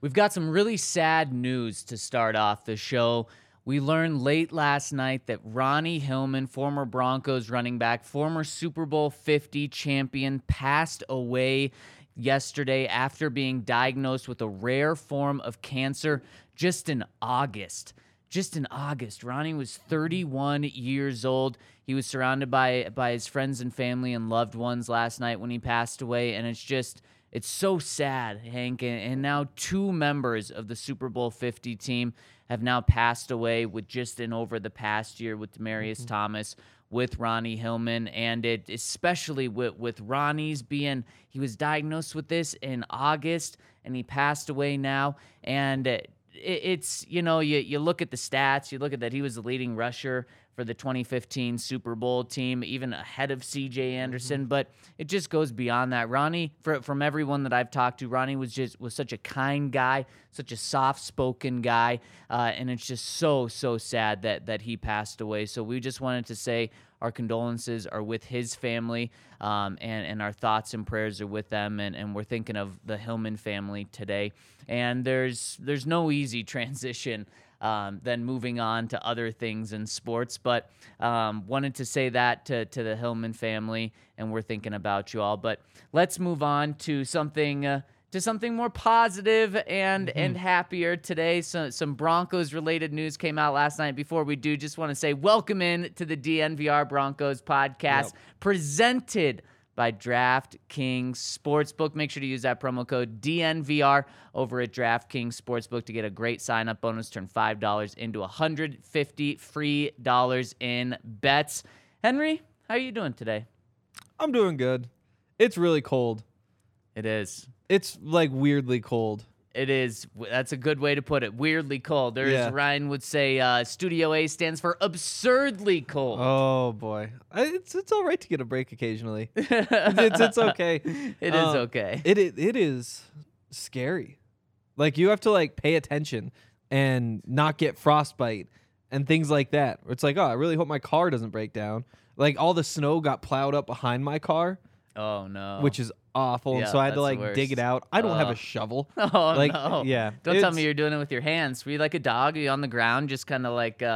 We've got some really sad news to start off the show. We learned late last night that Ronnie Hillman, former Broncos running back, former Super Bowl 50 champion, passed away yesterday after being diagnosed with a rare form of cancer just in August. Just in August, Ronnie was 31 years old. He was surrounded by by his friends and family and loved ones last night when he passed away, and it's just it's so sad, Hank. And, now two members of the Super Bowl 50 team have now passed away with just in over the past year with Demaryius mm-hmm. Thomas, with Ronnie Hillman, and it especially with with Ronnie's being he was diagnosed with this in August and he passed away now, and it, it's you know you you look at the stats, you look at that he was the leading rusher for the 2015 Super Bowl team, even ahead of CJ Anderson. But it just goes beyond that. Ronnie, for, from everyone that I've talked to, Ronnie was just was such a kind guy, such a soft-spoken guy, uh, and it's just so so sad that that he passed away. So we just wanted to say our condolences are with his family, um, and and our thoughts and prayers are with them, and, and we're thinking of the Hillman family today. And there's there's no easy transition um, then moving on to other things in sports. But um, wanted to say that to, to the Hillman family, and we're thinking about you all. But let's move on to something. Uh, to something more positive and and happier today. So, some Broncos related news came out last night. Before we do, just want to say welcome in to the DNVR Broncos podcast presented by DraftKings Sportsbook. Make sure to use that promo code DNVR over at DraftKings Sportsbook to get a great sign up bonus. Turn $5 into 150 free dollars in bets. Henry, how are you doing today? I'm doing good. It's really cold. It is. It's like weirdly cold. It is. That's a good way to put it. Weirdly cold. There's Yeah. Ryan would say uh, Studio A stands for absurdly cold. Oh boy, it's it's all right to get a break occasionally. it's it's okay. It is Um, okay. It it it is scary. Like you have to like pay attention and not get frostbite and things like that. It's like, oh, I really hope my car doesn't break down. Like all the snow got plowed up behind my car, oh no. which is awful. Yeah, so I had to that's the like dig it worst. out. I don't have Ugh. a shovel. Oh like no! yeah. Don't tell it's- me you're doing it with your hands. Were you like a dog? Are you on the ground, just kind of like uh,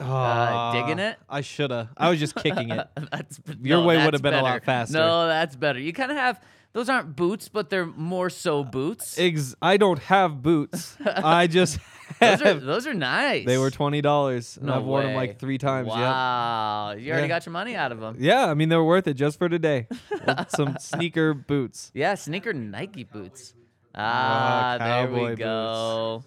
uh, Ah, digging it? I shoulda. I was just kicking it. that's Your no, way that's would've been a lot better. faster. No, that's better. You kind of have those aren't boots, but they're more so boots. Ex- I don't have boots. I just those are those are nice. They were twenty dollars, No I've worn them like three times. Yep. Wow, you already Yeah. got your money out of them. Yeah, I mean they were worth it just for today. Some sneaker boots. Yeah, sneaker Nike boots. Ah, there we go.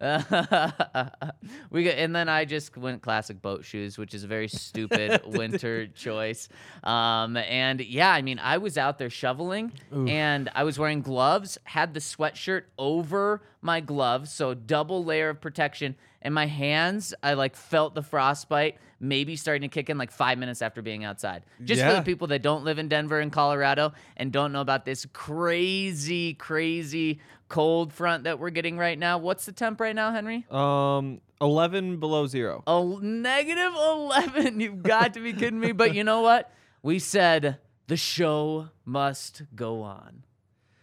we got, and then I just went classic boat shoes, which is a very stupid winter choice. Um, and yeah, I mean, I was out there shoveling, and I was wearing gloves, had the sweatshirt over my gloves, so double layer of protection. And my hands, I like felt the frostbite, maybe starting to kick in like five minutes after being outside. Just for the people that don't live in Denver and Colorado and don't know about this crazy, crazy cold front that we're getting right now. What's the temp right now, Henry? Um, eleven below zero. A negative 11. You've got to be kidding me. But you know what? We said the show must go on.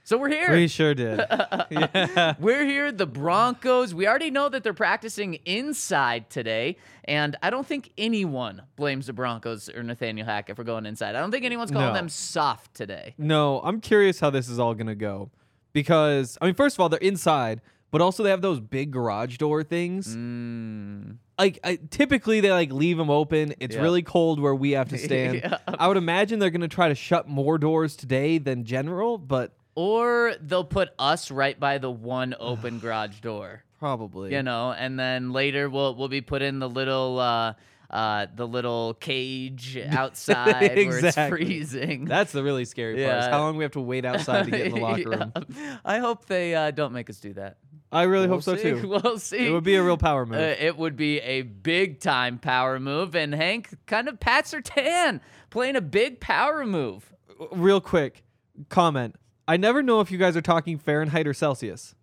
So we're here. We sure did. yeah. We're here, the Broncos. We already know that they're practicing inside today, and I don't think anyone blames the Broncos or Nathaniel Hackett for going inside. I don't think anyone's calling No. them soft today. No, I'm curious how this is all gonna go, because I mean, first of all, they're inside, but also they have those big garage door things. Mm. Like I, typically they like leave them open. It's Yeah. really cold where we have to stand. Yeah. I would imagine they're gonna try to shut more doors today than general, but Or they'll put us right by the one open garage door. probably you know, and then later we'll we'll be put in the little uh uh the little cage outside where it's freezing. That's the really scary part. is how long we have to wait outside to get in the locker room. I hope they uh, don't make us do that. I really We'll hope so see. too. We'll see. It would be a real power move. Uh, it would be a big time power move, and Hank kind of Pat Surtain playing a big power move. real quick comment. I never know if you guys are talking Fahrenheit or Celsius.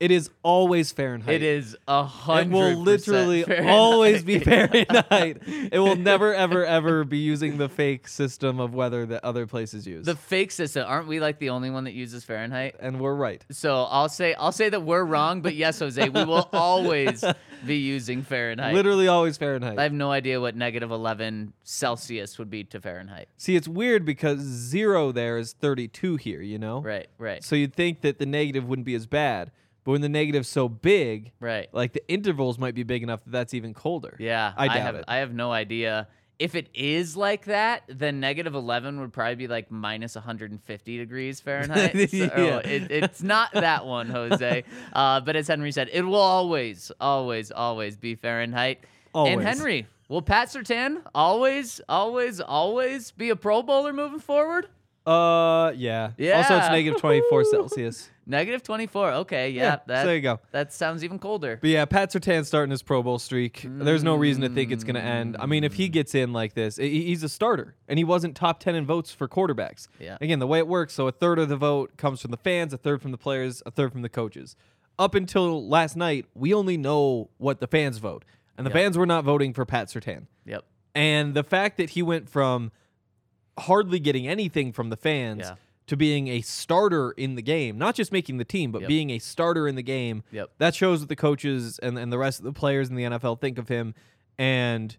It is always Fahrenheit. It is a hundred. It will literally Fahrenheit. always be Fahrenheit. it will never, ever, ever be using the fake system of weather that other places use. The fake system. Aren't we like the only one that uses Fahrenheit? and we're right. So I'll say I'll say that we're wrong, but yes, Jose, we will always be using Fahrenheit. Literally always Fahrenheit. I have no idea what negative 11 Celsius would be to Fahrenheit. See, it's weird because zero there is 32 here, you know? Right, right, So you'd think that the negative wouldn't be as bad. But when the negative's so big, right. like the intervals might be big enough that that's even colder. Yeah, I doubt have it. I have no idea. If it is like that, then negative 11 would probably be like minus 150 degrees Fahrenheit. So Yeah. it, it's not that one, Jose. Uh, but as Henry said, it will always, always, always be Fahrenheit. Always. And Henry, will Pat Surtain always, always, always be a Pro Bowler moving forward? Uh, yeah. Yeah. Also, it's negative 24 Celsius. Negative 24. Okay, yeah. so that, there you go. That sounds even colder. But yeah, Pat Surtain starting his Pro Bowl streak. There's no reason to think it's going to end. I mean, if he gets in like this, he- he's a starter, and he wasn't top 10 in votes for quarterbacks. Yeah. Again, the way it works, so a third of the vote comes from the fans, a third from the players, a third from the coaches. Up until last night, we only know what the fans vote, and the Yeah. fans were not voting for Pat Surtain. Yep. And the fact that he went from hardly getting anything from the fans Yeah. to being a starter in the game, not just making the team, but Yep. being a starter in the game, Yep. that shows what the coaches and, and the rest of the players in the NFL think of him. And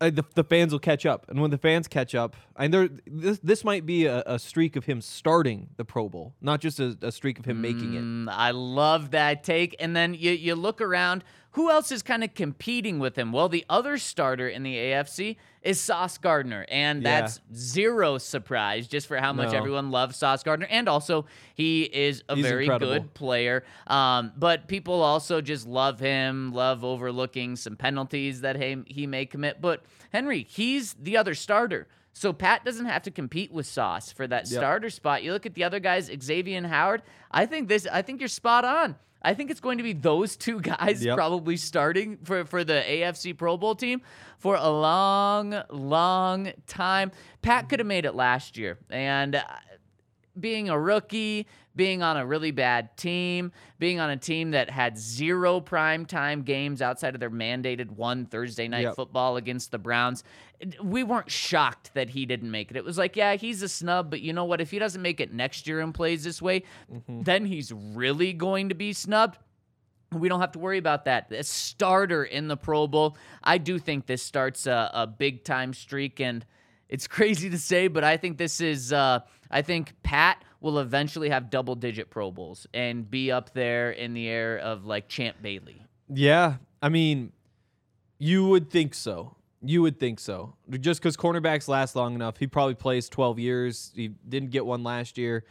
uh, the, the fans will catch up. And when the fans catch up, and there, this, this might be a, a streak of him starting the Pro Bowl, not just a, a streak of him making it. Mm, I love that take. And then you, you look around, who else is kind of competing with him? Well, the other starter in the AFC is Sauce Gardner. And Yeah. that's zero surprise just for how much No. everyone loves Sauce Gardner. And also, he is a He's very incredible. good player. Um, but people also just love him, love overlooking some penalties that he, he may commit. But Henry, he's the other starter. So Pat doesn't have to compete with Sauce for that Yep. starter spot. You look at the other guys, Xavien Howard. I think this. I think you're spot on. I think it's going to be those two guys Yep. probably starting for, for the AFC Pro Bowl team for a long, long time. Pat could have made it last year, and uh, being a rookie, being on a really bad team, being on a team that had zero primetime games outside of their mandated one Thursday night Yep. football against the Browns, we weren't shocked that he didn't make it. It was like, yeah, he's a snub, but you know what? If he doesn't make it next year and plays this way, then he's really going to be snubbed. We don't have to worry about that. A starter in the Pro Bowl. I do think this starts a, a big time streak, and it's crazy to say, but I think this is. Uh, I think Pat will eventually have double digit Pro Bowls and be up there in the air of like Champ Bailey. Yeah, I mean, you would think so. You would think so. Just because cornerbacks last long enough, he probably plays 12 years. He didn't get one last year.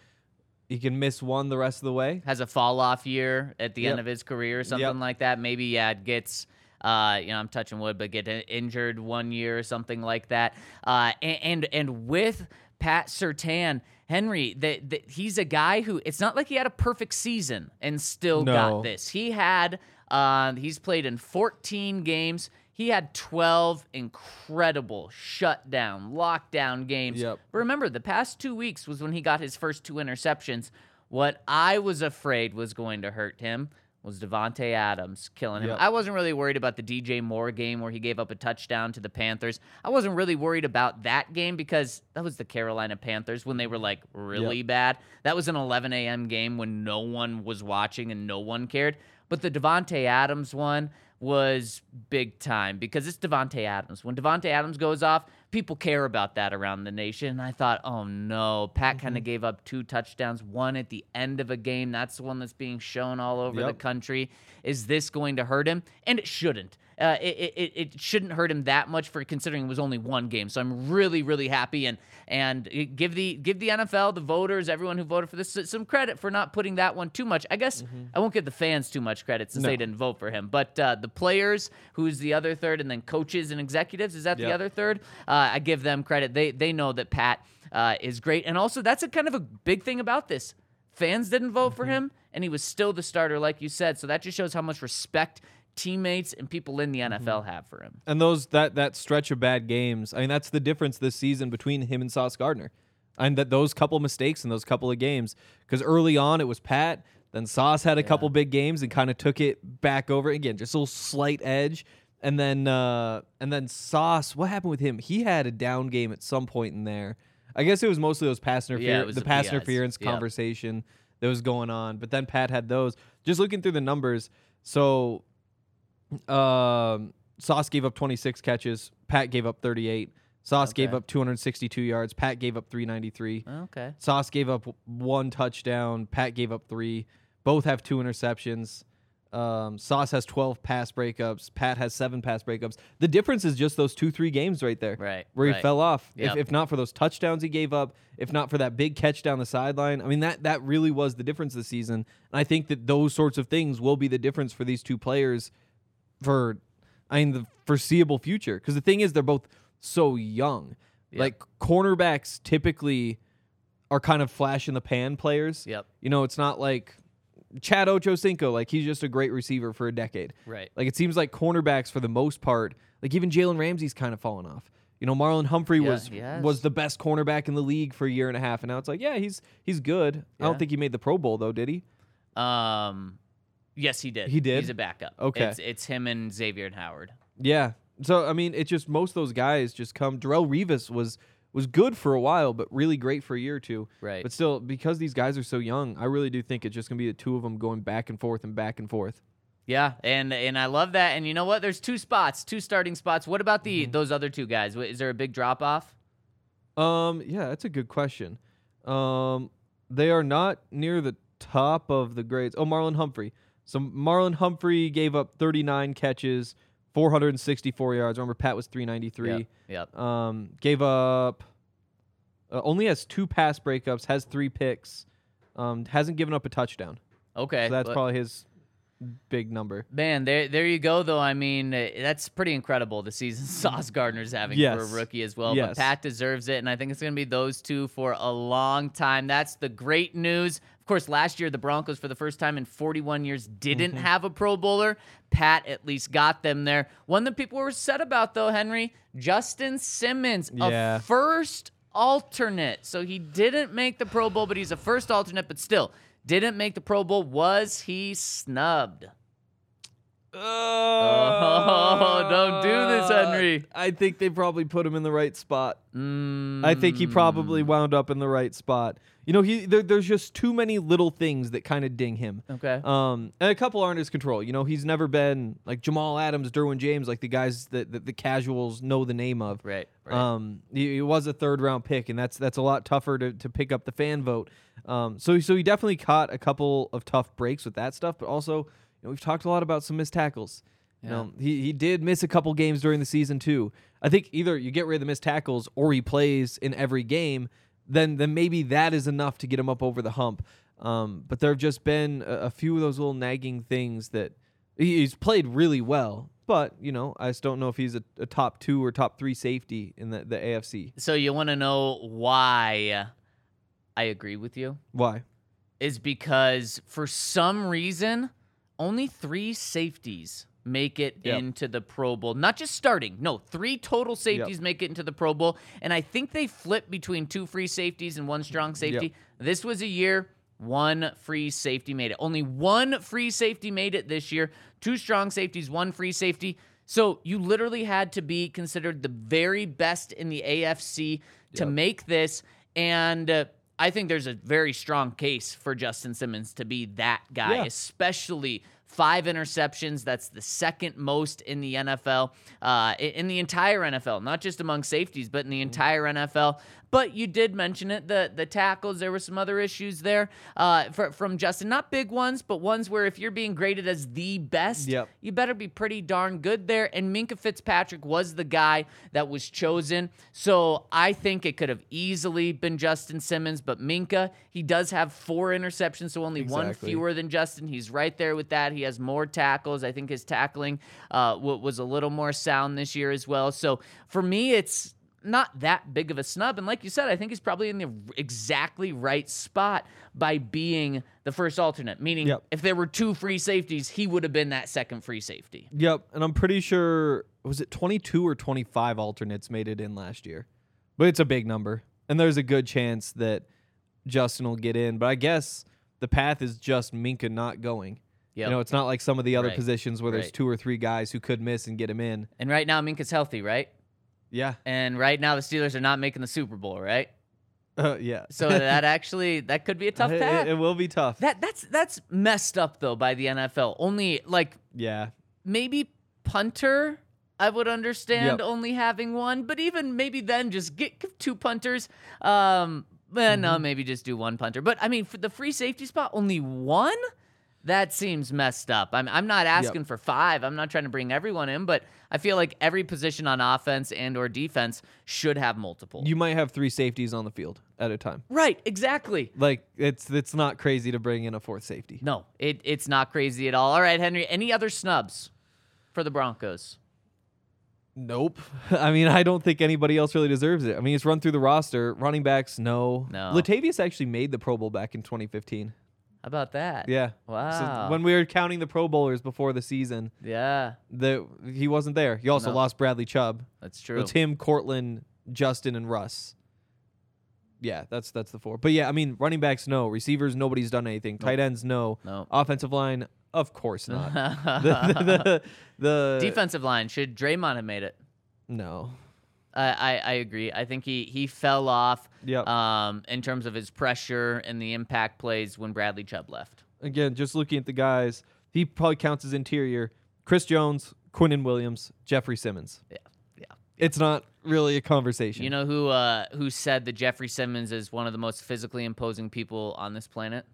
He can miss one the rest of the way. Has a fall off year at the end of his career or something Yep. like that. Maybe yeah, it gets. Uh, you know, I'm touching wood, but get injured one year or something like that. Uh, and and, and with Pat Surtain, Henry, that that he's a guy who it's not like he had a perfect season and still No. got this. He had, uh, he's played in 14 games. He had 12 incredible shutdown, lockdown games. Yep. But remember, the past two weeks was when he got his first two interceptions. What I was afraid was going to hurt him was Davante Adams killing him. Yep. I wasn't really worried about the DJ Moore game where he gave up a touchdown to the Panthers. I wasn't really worried about that game because that was the Carolina Panthers when they were like really bad. That was an 11 a.m. game when no one was watching and no one cared. But the Davante Adams one was big time because it's Davante Adams. When Davante Adams goes off, people care about that around the nation. And I thought, oh no, Pat kind of mm-hmm. gave up two touchdowns, one at the end of a game. That's the one that's being shown all over the country. Is this going to hurt him? And it shouldn't. Uh, it, it, it shouldn't hurt him that much for considering it was only one game. So I'm really, really happy and and give the give the NFL, the voters, everyone who voted for this some credit for not putting that one too much. I guess I won't give the fans too much credit since they didn't vote for him, but uh, the players, who's the other third, and then coaches and executives, is that the other third? Uh, I give them credit. They they know that Pat uh, is great, and also that's a kind of a big thing about this. Fans didn't vote for him, and he was still the starter, like you said. So that just shows how much respect teammates and people in the NFL have for him. And those that that stretch of bad games, I mean, that's the difference this season between him and Sauce Gardner. And that those couple mistakes in those couple of games, because early on it was Pat, then Sauce had a couple big games and kind of took it back over again, just a little slight edge. And then uh and then Sauce, what happened with him? He had a down game at some point in there. I guess it was mostly those pass interference, was the the pass PIs. interference Yep. conversation that was going on. But then Pat had those. Just looking through the numbers, so um, Sauce gave up 26 catches. Pat gave up 38. Sauce gave up 262 yards. Pat gave up 393. Okay. Sauce gave up one touchdown. Pat gave up three. Both have two interceptions. Um, Sauce has 12 pass breakups. Pat has seven pass breakups. The difference is just those two, three games right there. Right, Where he fell off. Yep. If, if not for those touchdowns he gave up, if not for that big catch down the sideline, I mean, that, that really was the difference this season. And I think that those sorts of things will be the difference for these two players for I mean the foreseeable future. Because the thing is, they're both so young. Yep. Like cornerbacks typically are kind of flash in the pan players. Yep. You know, it's not like Chad Ochocinco. Like he's just a great receiver for a decade. Right. Like it seems like cornerbacks for the most part, like even Jalen Ramsey's kind of fallen off. You know, Marlon Humphrey Yeah, was was the best cornerback in the league for a year and a half, and now it's like, yeah, he's he's good. I don't think he made the Pro Bowl though, did he? Um, yes, he did. He did? He's a backup. Okay. It's, it's him and Xavien Howard. Yeah. So I mean, it's just most of those guys just come. Darrelle Revis was was good for a while, but really great for a year or two. Right. But still, because these guys are so young, I really do think it's just gonna be the two of them going back and forth and back and forth. Yeah, and and I love that. And you know what? There's two spots, two starting spots. What about the Mm-hmm. those other two guys? Is there a big drop off? Um, yeah, that's a good question. Um, they are not near the top of the grades. Oh, Marlon Humphrey. So Marlon Humphrey gave up 39 catches, 464 yards. Remember, Pat was 393. Yep. Yep. Um, gave up. Uh, only has two pass breakups. Has three picks. Um, hasn't given up a touchdown. Okay. So that's but- probably his big number. Man, there there you go though. I mean, uh, that's pretty incredible the season Sauce Gardner's having for a rookie as well. Yes. But Pat deserves it, and I think it's going to be those two for a long time. That's the great news. Of course, last year the Broncos for the first time in 41 years didn't Mm-hmm. have a Pro Bowler. Pat at least got them there. One that people were upset about though, Henry, Justin Simmons, Yeah. a first alternate. So he didn't make the Pro Bowl, but he's a first alternate, but still didn't make the Pro Bowl. Was he snubbed? Oh, don't do this, Henry. I think they probably put him in the right spot. Mm, I think he probably wound up in the right spot. You know, he there, there's just too many little things that kind of ding him. Okay. Um, and a couple aren't his control. You know, he's never been like Jamal Adams, Derwin James, like the guys that, that the casuals know the name of. right. Right. Um, he, he was a third round pick, and that's that's a lot tougher to, to pick up the fan vote. Um, so so he definitely caught a couple of tough breaks with that stuff, but also, you know, we've talked a lot about some missed tackles. You know, he he did miss a couple games during the season too. I think either you get rid of the missed tackles or he plays in every game. Then then maybe that is enough to get him up over the hump. Um, but there have just been a, a few of those little nagging things that he's played really well. But you know, I just don't know if he's a, a top two or top three safety in the, the AFC. so you want to know why I agree with you? Why? Is because for some reason, only three safeties make it Yep. into the Pro Bowl. Not just starting. No, three total safeties make it into the Pro Bowl. And I think they flip between two free safeties and one strong safety. This was a year one free safety made it. Only one free safety made it this year. Two strong safeties, one free safety. So you literally had to be considered the very best in the AFC to make this. And uh, I think there's a very strong case for Justin Simmons to be that guy, Yeah. especially five interceptions. That's the second most in the NFL, uh, in the entire NFL, not just among safeties, but in the entire NFL. But you did mention it the the tackles. There were some other issues there uh, for, from Justin. Not big ones, but ones where if you're being graded as the best, Yep. you better be pretty darn good there. And Minkah Fitzpatrick was the guy that was chosen. So I think it could have easily been Justin Simmons, but Minkah, he does have four interceptions, so only one fewer than Justin. He's right there with that. He has more tackles. I think his tackling uh, was a little more sound this year as well. So for me, it's not that big of a snub. And like you said, I think he's probably in the exactly right spot by being the first alternate. Meaning, Yep. if there were two free safeties, he would have been that second free safety. Yep, and I'm pretty sure was it 22 or 25 alternates made it in last year, but it's a big number, and there's a good chance that Justin will get in. But I guess the path is just Minkah not going. Yep. You know, it's not like some of the other Right, positions where there's two or three guys who could miss and get him in. And right now, Minkah's healthy, right? Yeah, And right now, the Steelers are not making the Super Bowl, right? uh, yeah. So that actually that could be a tough path. It, it will be tough. that that's that's messed up though by the NFL. Only like yeah, maybe punter I would understand Yep. only having one, but even maybe then just get two punters. Um, well, Mm-hmm. no, maybe just do one punter. But I mean, for the free safety spot, only one. That seems messed up. I'm I'm not asking for five. I'm not trying to bring everyone in, but I feel like every position on offense and or defense should have multiple. you might have three safeties on the field at a time. right? Exactly. Like it's it's not crazy to bring in a fourth safety. No, it, it's not crazy at all. All right, Henry. Any other snubs for the Broncos? Nope. I mean, I don't think anybody else really deserves it. I mean, it's run through the roster. Running backs, no. No. Latavius actually made the Pro Bowl back in 2015. How about that? Yeah. Wow. So when we were counting the Pro Bowlers before the season, Yeah, the he wasn't there. He also No. lost Bradley Chubb. that's true. It's him, Courtland, Justin, and Russ. Yeah, that's that's the four. But yeah, I mean, running backs, no. Receivers, nobody's done anything. Tight ends, no. No. Offensive line, of course not. the, the, the, the Defensive line should Dre'Mont have made it? no. I, I I agree. I think he he fell off. Yep. Um, in terms of his pressure and the impact plays when Bradley Chubb left. again, just looking at the guys, he probably counts as interior. Chris Jones, Quinnen Williams, Jeffrey Simmons. Yeah, yeah. It's not really a conversation. You know who uh who said that Jeffrey Simmons is one of the most physically imposing people on this planet?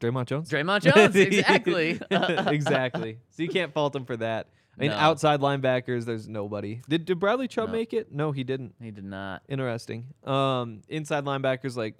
Dre'Mont Jones. Dre'Mont Jones, exactly. exactly. So you can't fault him for that. I mean, No. outside linebackers, there's nobody. Did, did Bradley Chubb No. make it? No, he didn't. he did not. Interesting. Um, inside linebackers, like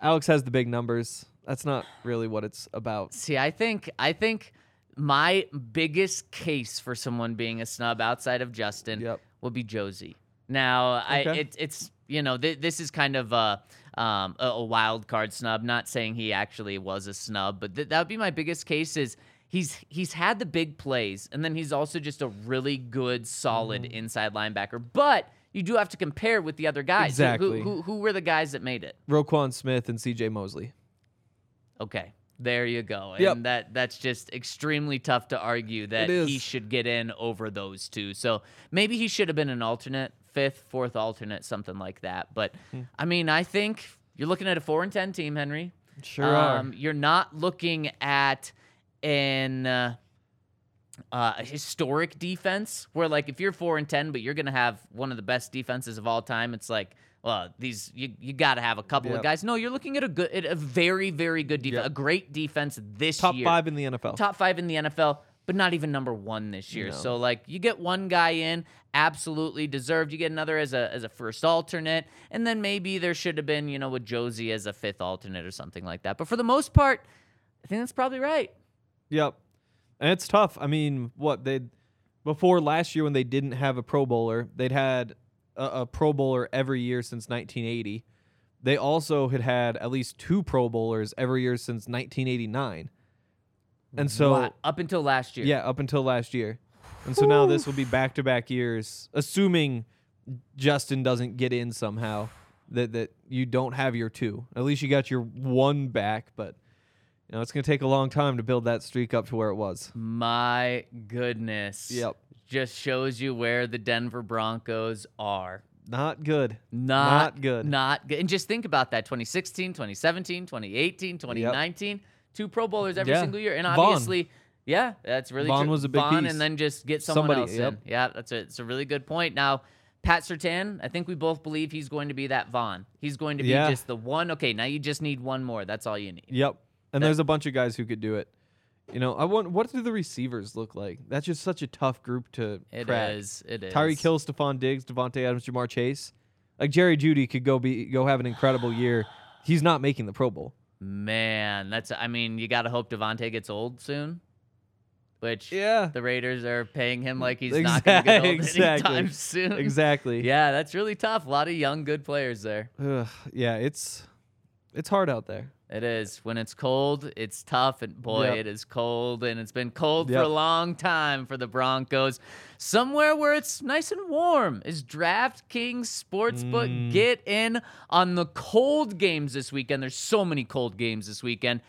Alex has the big numbers. That's not really what it's about. See, I think I think my biggest case for someone being a snub outside of Justin Yep. would be Josey. Now, I Okay. it, it's you know th- this is kind of a um, a, a wild card snub. Not saying he actually was a snub, but th- that would be my biggest case. Is he's he's had the big plays, and then he's also just a really good, solid Mm-hmm. inside linebacker. But you do have to compare with the other guys. Who- Exactly. Who, who, who were the guys that made it? Roquan Smith and C.J. Mosley. Okay. There you go. And Yep. that that's just extremely tough to argue that he should get in over those two. So maybe he should have been an alternate, fifth, fourth alternate, something like that. But Hmm. I mean, I think you're looking at a four and ten team, Henry. Sure are. Um, you're not looking at an uh, uh, a historic defense where, like, if you're four and ten, but you're gonna have one of the best defenses of all time, it's like, well, these you you got to have a couple of guys. No, you're looking at a good, at a very very good defense, Yep. a great defense this year. Top year, five in the NFL. top five in the NFL. But not even number one this year. No. So like you get one guy in, absolutely deserved. You get another as a as a first alternate, and then maybe there should have been, you know, with Josey as a fifth alternate or something like that. But for the most part, I think that's probably right. Yep. And it's tough. I mean, what they before last year when they didn't have a Pro Bowler, they'd had a, a Pro Bowler every year since 1980. They also had had at least two Pro Bowlers every year since 1989. And so Wow. up until last year. yeah, up until last year. And so now this will be back to back years, assuming Justin doesn't get in somehow. That that you don't have your two. At least you got your one back, but you know it's gonna take a long time to build that streak up to where it was. My goodness. Yep. Just shows you where the Denver Broncos are. Not good. Not, Not good. Not good. And just think about that 2016, 2017, 2018, 2019. Two Pro Bowlers every Yeah. single year. And Von. obviously, Yeah, that's really Von true. was a big Von piece. and then just get someone Somebody, else yep. in. Yeah, that's a, it's a really good point. Now, Pat Surtain, I think we both believe he's going to be that Von. He's going to be Yeah. just the one. Okay, now you just need one more. That's all you need. Yep. And That- there's a bunch of guys who could do it. You know, I want. What do the receivers look like? That's just such a tough group to It crack. is. It is. Tyreek Hill, Stefon Diggs, Davante Adams, Ja'Marr Chase. Like Jerry Jeudy could go be go have an incredible year. He's not making the Pro Bowl. Man, that's. I mean, you got to hope Davante gets old soon. Which Yeah. the Raiders are paying him like he's not going to get old Exactly. anytime soon. Exactly. Yeah, that's really tough. A lot of young, good players there. Ugh, yeah, it's it's hard out there. It is. When it's cold, it's tough. And boy, Yep. it is cold. And it's been cold for a long time for the Broncos. Somewhere where it's nice and warm is DraftKings Sportsbook. Mm. Get in on the cold games this weekend. There's so many cold games this weekend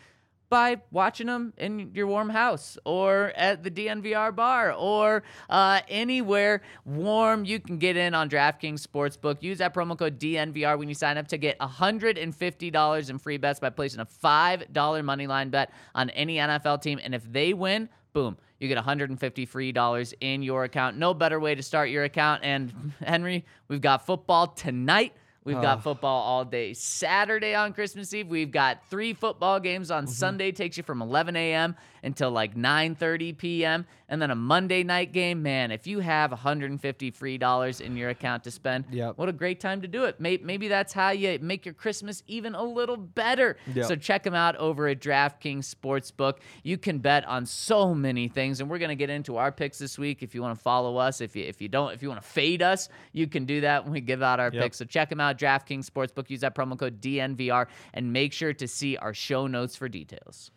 by watching them in your warm house or at the DNVR bar or uh, anywhere warm. You can get in on DraftKings Sportsbook. Use that promo code DNVR when you sign up to get $150 in free bets by placing a $5 money line bet on any NFL team. And if they win, boom, you get 150 free dollars in your account. No better way to start your account. And Henry, we've got football tonight. We've got football all day Saturday on Christmas Eve. We've got three football games on mm-hmm. Sunday. Takes you from 11 a.m. until like 9:30 p.m. And then a Monday night game. Man, if you have 150 free dollars in your account to spend, Yep. what a great time to do it. Maybe that's how you make your Christmas even a little better. Yep. So check them out over at DraftKings Sportsbook. You can bet on so many things, and we're gonna get into our picks this week. If you want to follow us, if you if you don't, if you want to fade us, you can do that when we give out our Yep. picks. So check them out, DraftKings Sportsbook. Use that promo code DNVR, and make sure to see our show notes for details.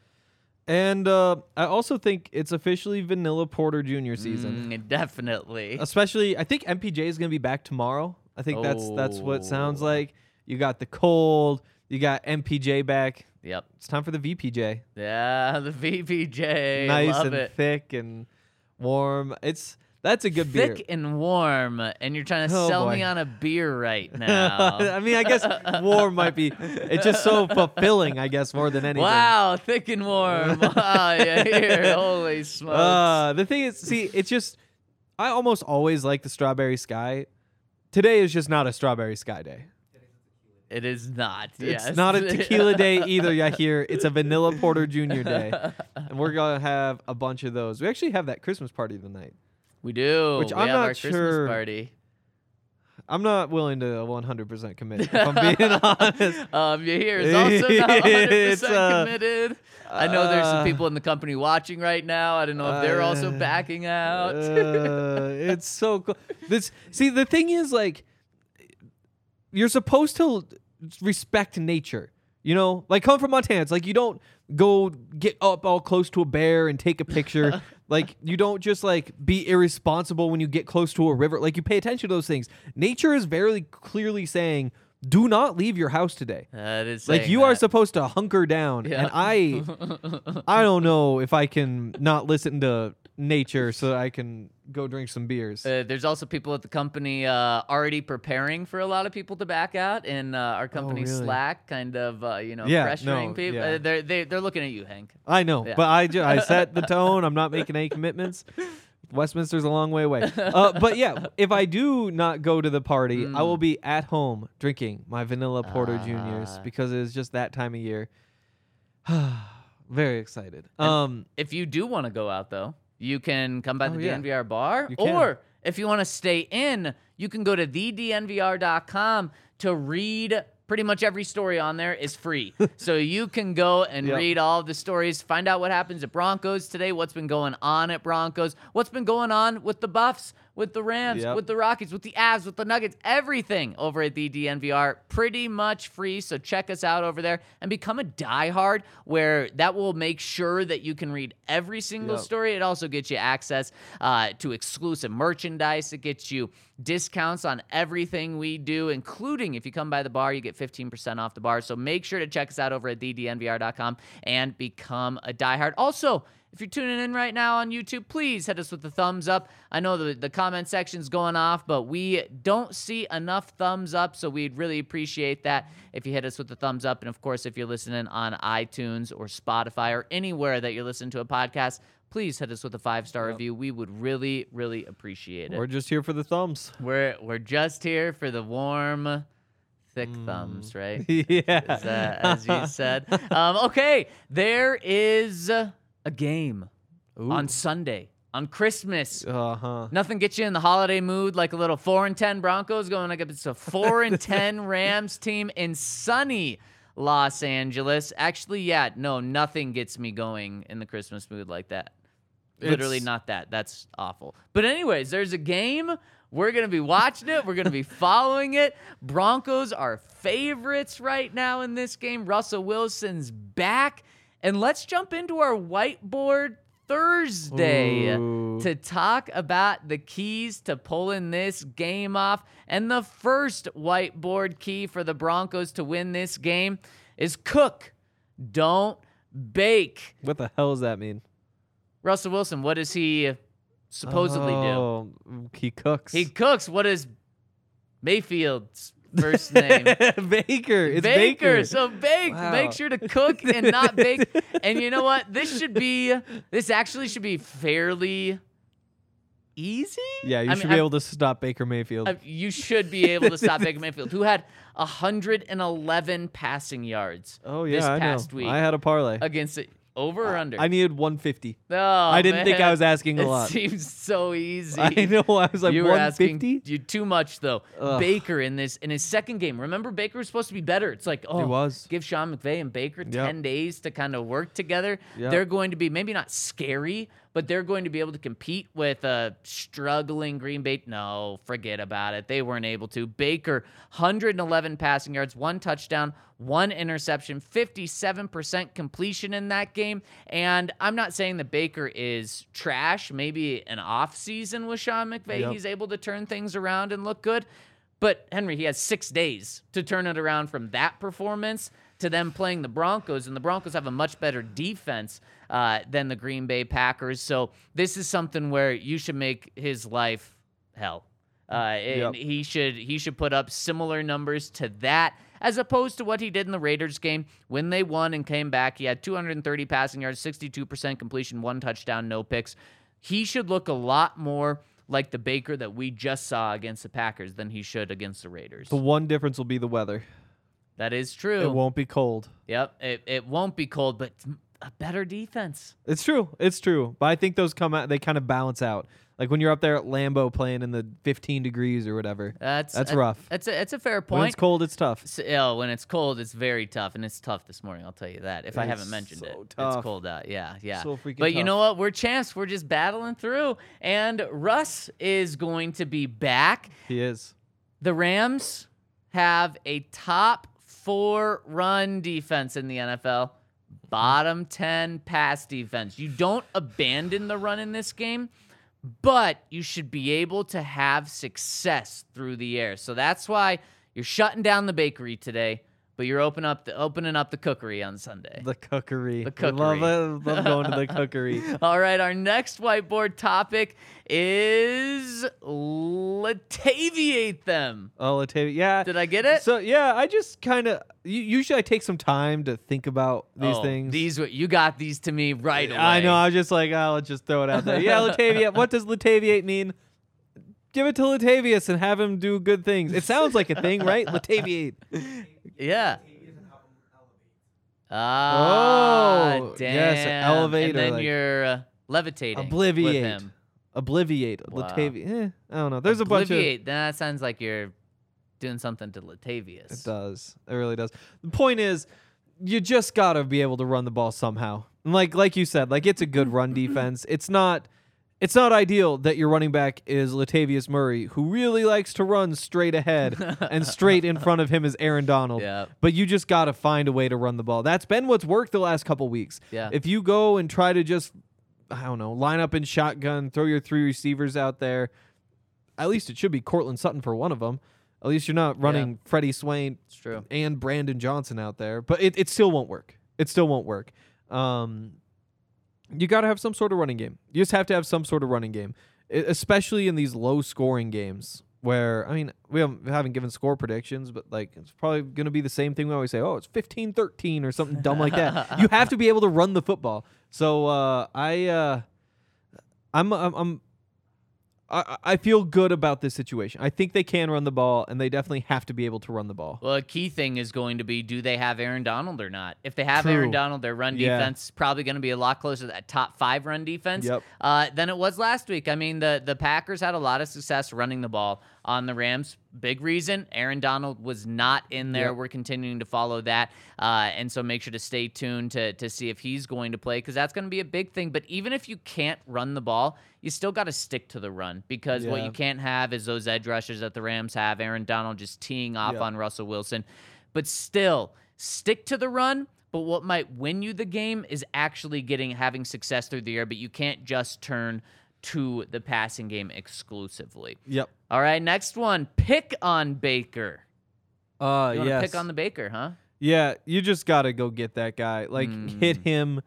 And uh, I also think it's officially Vanilla Porter Jr. season. Mm, definitely. Especially, I think MPJ is going to be back tomorrow. I think that's that's what it sounds Oh. like. You got the cold. You got MPJ back. Yep. It's time for the VPJ. Yeah, the VPJ. nice Love and it. thick and warm. It's that's a good beer. Thick and warm, and you're trying to Oh, sell me on a beer right now. I mean, I guess warm might be. It's just so fulfilling, I guess, more than anything. Wow, thick and warm. Wow, yeah, here. Holy smokes. Uh, the thing is, see, it's just I almost always like the strawberry sky. Today is just not a strawberry sky day. it is not. It's yes. not a tequila day either. Yeah, here it's a vanilla porter junior day, and we're gonna have a bunch of those. We actually have that Christmas party tonight. We do. Which we I'm have not our sure- Christmas party. I'm not willing to 100% commit. If I'm being honest. Um, you hear is also not 100% uh, committed. I know there's some uh, people in the company watching right now. I don't know if they're also uh, backing out. Uh, it's so cool. This see the thing is like you're supposed to respect nature. You know, like come from Montana. It's like you don't go get up all close to a bear and take a picture. Like you don't just like be irresponsible when you get close to a river. Like you pay attention to those things. Nature is very clearly saying, "Do not leave your house today." that is Like you are supposed to hunker down, Yeah. and I, I don't know if I can not listen to nature so that I can go drink some beers. Uh, there's also people at the company uh, already preparing for a lot of people to back out in uh, our company Oh, really? Slack, kind of uh, you know Yeah, pressuring no, people. yeah. Uh, they're they, they're looking at you, Hank. I know, Yeah. but I ju- I set the tone. I'm not making any commitments. Westminster's a long way away. Uh, but yeah, if I do not go to the party, I will be at home drinking my vanilla porter juniors Ah. because it's just that time of year. Very excited. Um, If you do want to go out though, you can come by Oh, the yeah. DNVR bar, or if you want to stay in, you can go to thednvr.com to read. Pretty much every story on there is free. so you can go and Yep. read all the stories, find out what happens at Broncos today, what's been going on at Broncos, what's been going on with the Buffs, with the Rams, Yep. with the Rockets, with the Avs, with the Nuggets, everything over at the DNVR. Pretty much free. So check us out over there and become a diehard where that will make sure that you can read every single Yep. story. It also gets you access uh, to exclusive merchandise. It gets you discounts on everything we do, including if you come by the bar, you get 15% off the bar. So make sure to check us out over at thednvr.com and become a diehard. Also, if you're tuning in right now on YouTube, please hit us with the thumbs up. I know the, the comment section's going off, but we don't see enough thumbs up, so we'd really appreciate that if you hit us with the thumbs up. And of course, if you're listening on iTunes or Spotify or anywhere that you're listening to a podcast, please hit us with a five star review. We would really, really appreciate it. We're just here for the thumbs. We're we're just here for the warm, thick thumbs, right? yeah. As, uh, as you said. Um, okay, there is a game on Sunday on Christmas. Uh huh. Nothing gets you in the holiday mood like a little four and ten Broncos going against a four and ten Rams team in sunny Los Angeles. Actually, yeah, no, nothing gets me going in the Christmas mood like that. Literally It's- not that. That's awful. But anyways, there's a game. We're gonna be watching it. We're gonna be following it. Broncos are favorites right now in this game. Russell Wilson's back. And let's jump into our whiteboard Thursday Ooh. to talk about the keys to pulling this game off. And the first whiteboard key for the Broncos to win this game is cook, don't bake. What the hell does that mean? Russell Wilson, what does he supposedly do? oh, He cooks. He cooks. What is Mayfield's first name? Baker. It's Baker. Baker. So bake. Wow. Make sure to cook and not bake. and you know what? This should be. This actually should be fairly easy. yeah, you I should mean, be I- able to stop Baker Mayfield. I- you should be able to stop Baker Mayfield, who had 111 passing yards. oh yeah, this I past know. week I had a parlay. against it. Over or under? I needed 150. oh, I didn't think I was asking a lot. it lot. seems so easy. I know. I was like you were asking 150. you too much though. Ugh. Baker in this in his second game. Remember, Baker was supposed to be better. It's like oh, was. give Sean McVay and Baker ten days to kind of work together. Yep. They're going to be maybe not scary, but they're going to be able to compete with a struggling Green Bay. No, forget about it. They weren't able to. Baker, 111 passing yards, one touchdown, one interception, 57% completion in that game. And I'm not saying that Baker is trash. Maybe an off season with Sean McVay, Yep. he's able to turn things around and look good. But Henry, he has six days to turn it around from that performance to them playing the Broncos, and the Broncos have a much better defense uh, than the Green Bay Packers. So this is something where you should make his life hell. Uh, and Yep. he should he should put up similar numbers to that as opposed to what he did in the Raiders game when they won and came back. He had 230 passing yards, 62% completion, one touchdown, no picks. He should look a lot more like the Baker that we just saw against the Packers than he should against the Raiders. The one difference will be the weather. That is true. It won't be cold. Yep, it, it won't be cold, but a better defense. It's true. It's true. But I think those come out. They kind of balance out. Like when you're up there at Lambeau playing in the 15 degrees or whatever. That's That's that- rough. That's a, that's a fair point. When it's cold, it's tough. S- oh, when it's cold, it's very tough, and it's tough this morning. I'll tell you that. If I haven't mentioned it, so it's cold out. Yeah, yeah. So freaking but you know what? We're champs. We're just battling through, and Russ is going to be back. He is. The Rams have a top four run defense in the NFL, bottom 10 pass defense. You don't abandon the run in this game, but you should be able to have success through the air. So that's why you're shutting down the bakery today, but you're open up the, opening up the cookery on Sunday. The cookery. The I Love cookery. it. Love going to the cookery. All right, our next whiteboard topic is lataviate them. Oh, Latavia. Yeah. Did I get it? So yeah, I just kind of usually I take some time to think about these Oh, things. These you got these to me right away. I know. I was just like, oh, let's just throw it out there. Yeah, Latavia. what does Lataviate mean? Give it to Latavius and have him do good things. It sounds like a thing, right? Lataviate. Yeah. Ah, Oh, damn. yes, elevate And then like- you're uh, levitating. with Obliviate. him. Obliviate. Wow. Eh, I don't know. There's a bunch of. Obliviate. Then that sounds like you're doing something to Latavius. It does. It really does. The point is, you just gotta be able to run the ball somehow. And Like like you said, like it's a good run defense. It's not. It's not ideal that your running back is Latavius Murray, who really likes to run straight ahead, and straight in front of him is Aaron Donald. Yeah. But you just got to find a way to run the ball. That's been what's worked the last couple weeks. Yeah. If you go and try to just, I don't know, line up in shotgun, throw your three receivers out there, at least it should be Courtland Sutton for one of them. At least you're not running Freddie Swain and Brandon Johnson out there. But it, it still won't work. It still won't work. Um, you got to have some sort of running game. You just have to have some sort of running game, especially in these low scoring games where, I mean, we haven't, we haven't given score predictions, but like it's probably going to be the same thing we always say. Oh, it's 15 13 or something dumb like that. You have to be able to run the football. So uh, I. Uh, I'm I'm, I'm I, I feel good about this situation. I think they can run the ball, and they definitely have to be able to run the ball. Well, a key thing is going to be do they have Aaron Donald or not? If they have True. Aaron Donald, their run Yeah. defense is probably going to be a lot closer to that top five run defense Yep. uh, than it was last week. I mean, the, the Packers had a lot of success running the ball on the Rams. Big reason Aaron Donald was not in there. Yep. We're continuing to follow that. Uh, and so make sure to stay tuned to, to see if he's going to play because that's going to be a big thing. But even if you can't run the ball, you still got to stick to the run because what you can't have is those edge rushers that the Rams have. Aaron Donald just teeing off Yep. on Russell Wilson. But still, stick to the run. But what might win you the game is actually getting having success through the air. But you can't just turn to the passing game exclusively. Yep. All right, next one. Pick on Baker. Uh, You want to yes. pick on the Baker, huh? Yeah, you just got to go get that guy. Like, hit Mm. him.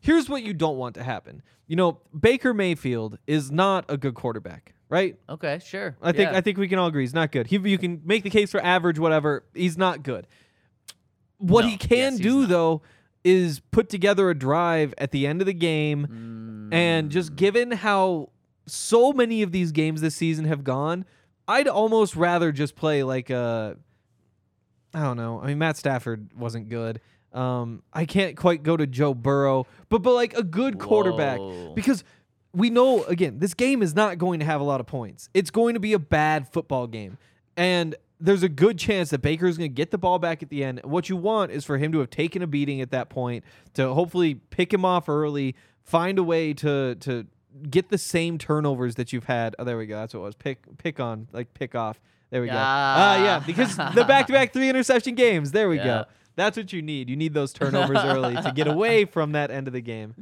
Here's what you don't want to happen. You know, Baker Mayfield is not a good quarterback, right? Okay, sure. I think Yeah. I think we can all agree he's not good. He, you can make the case for average, whatever. He's not good. What No, he can yes, do though is put together a drive at the end of the game, and Mm. just given how so many of these games this season have gone, I'd almost rather just play like a. I don't know. I mean, Matt Stafford wasn't good. Um, I can't quite go to Joe Burrow, but but like a good quarterback Whoa. because we know again this game is not going to have a lot of points. It's going to be a bad football game, and there's a good chance that Baker is going to get the ball back at the end. What you want is for him to have taken a beating at that point to hopefully pick him off early, find a way to to get the same turnovers that you've had. Oh, there we go. That's what it was. Pick pick on like pick off. There we go. Ah, Ah. yeah, because the back-to-back three interception games. There we Yeah. go. That's what you need. You need those turnovers early to get away from that end of the game.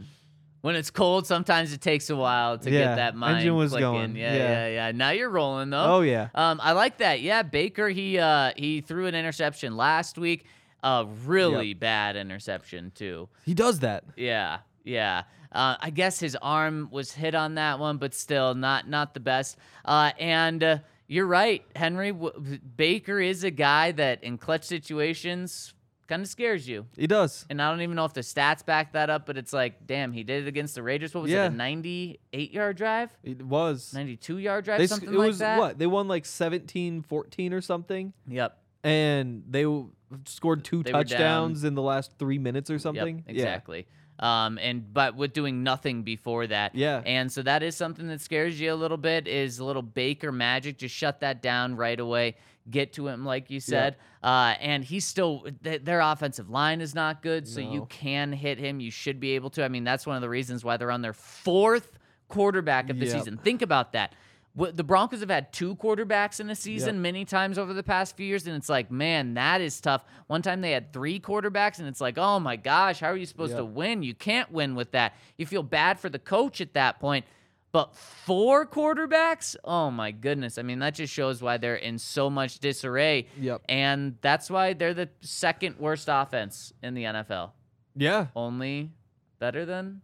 when it's cold, sometimes it takes a while to Yeah, get that mind engine was clicking. going. Yeah, Yeah. yeah, yeah. Now you're rolling though. Oh yeah. Um, I like that. Yeah, Baker. He uh he threw an interception last week. A really bad interception too. He does that. Yeah, yeah. Uh, I guess his arm was hit on that one, but still not not the best. Uh, and uh, you're right, Henry. W- Baker is a guy that in clutch situations kind of scares you. He does. And I don't even know if the stats back that up, but it's like, damn, he did it against the Raiders. What was Yeah. it? A 98 yard drive, It was. 92 yard drive, They, something it like was that. what? They won like 17-14 or something Yep. and they w- scored two They touchdowns in the last 3 minutes or something. Yep, exactly. Um, and but with doing nothing before that. Yeah. And so that is something that scares you a little bit. Is a little Baker magic. Just shut that down right away. Get to him, like you said. Uh, and he's still th- their offensive line is not good, so you can hit him. You should be able to. I mean, that's one of the reasons why they're on their fourth quarterback of the Yep. season. Think about that. The Broncos have had two quarterbacks in a season Yep. many times over the past few years, and it's like, man, that is tough. One time they had three quarterbacks, and it's like, oh my gosh, how are you supposed to win? You can't win with that. You feel bad for the coach at that point. But four quarterbacks? Oh my goodness. I mean, that just shows why they're in so much disarray. Yep. And that's why they're the second worst offense in the NFL. Yeah. Only better than